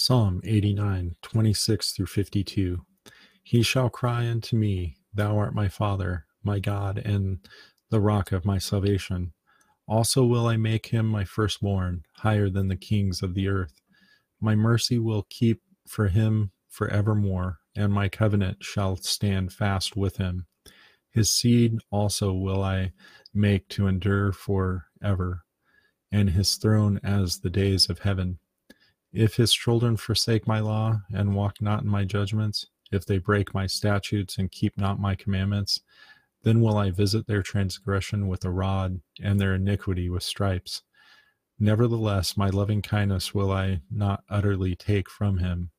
Psalm 89, 26 through 52. He shall cry unto me, Thou art my Father, my God, and the rock of my salvation. Also will I make him my firstborn, higher than the kings of the earth. My mercy will keep for him for evermore, and my covenant shall stand fast with him. His seed also will I make to endure for ever, and his throne as the days of heaven. If his children forsake my law and walk not in my judgments, if they break my statutes and keep not my commandments, then will I visit their transgression with a rod and their iniquity with stripes. Nevertheless, my loving kindness will I not utterly take from him,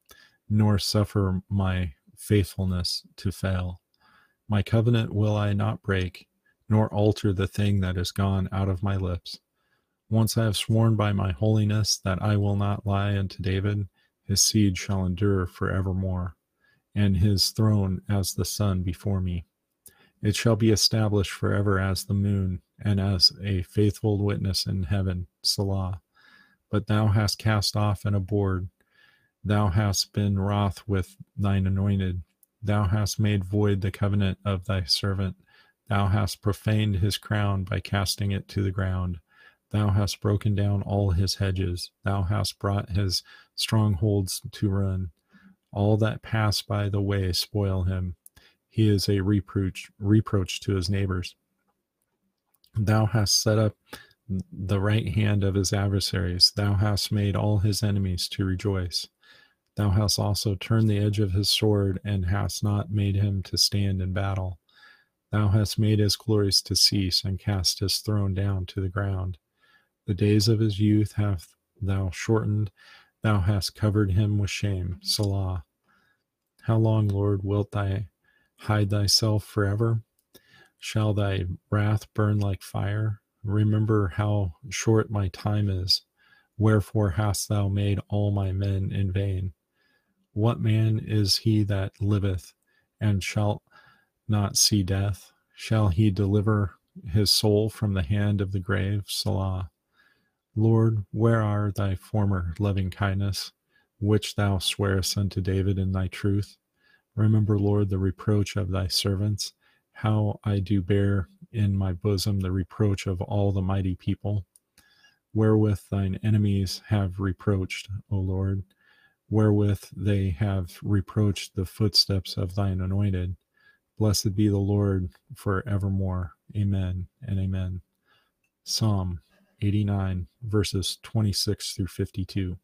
nor suffer my faithfulness to fail. My covenant will I not break, nor alter the thing that is gone out of my lips. Once I have sworn by my holiness that I will not lie unto David, his seed shall endure for evermore, and his throne as the sun before me. It shall be established forever as the moon, and as a faithful witness in heaven. Selah. But thou hast cast off and abhorred. Thou hast been wroth with thine anointed. Thou hast made void the covenant of thy servant. Thou hast profaned his crown by casting it to the ground. Thou hast broken down all his hedges. Thou hast brought his strongholds to ruin. All that pass by the way spoil him. He is a reproach, reproach to his neighbors. Thou hast set up the right hand of his adversaries. Thou hast made all his enemies to rejoice. Thou hast also turned the edge of his sword and hast not made him to stand in battle. Thou hast made his glories to cease and cast his throne down to the ground. The days of his youth hath thou shortened, thou hast covered him with shame. Selah. How long, Lord, wilt thou hide thyself forever? Shall thy wrath burn like fire? Remember how short my time is. Wherefore hast thou made all my men in vain? What man is he that liveth, and shall not see death? Shall he deliver his soul from the hand of the grave? Selah. Lord, where are thy former loving kindness, which thou swearest unto David in thy truth? Remember, Lord, the reproach of thy servants, how I do bear in my bosom the reproach of all the mighty people, wherewith thine enemies have reproached, O Lord, wherewith they have reproached the footsteps of thine anointed. Blessed be the Lord for evermore. Amen and amen. Psalm 89, verses 26 through 52.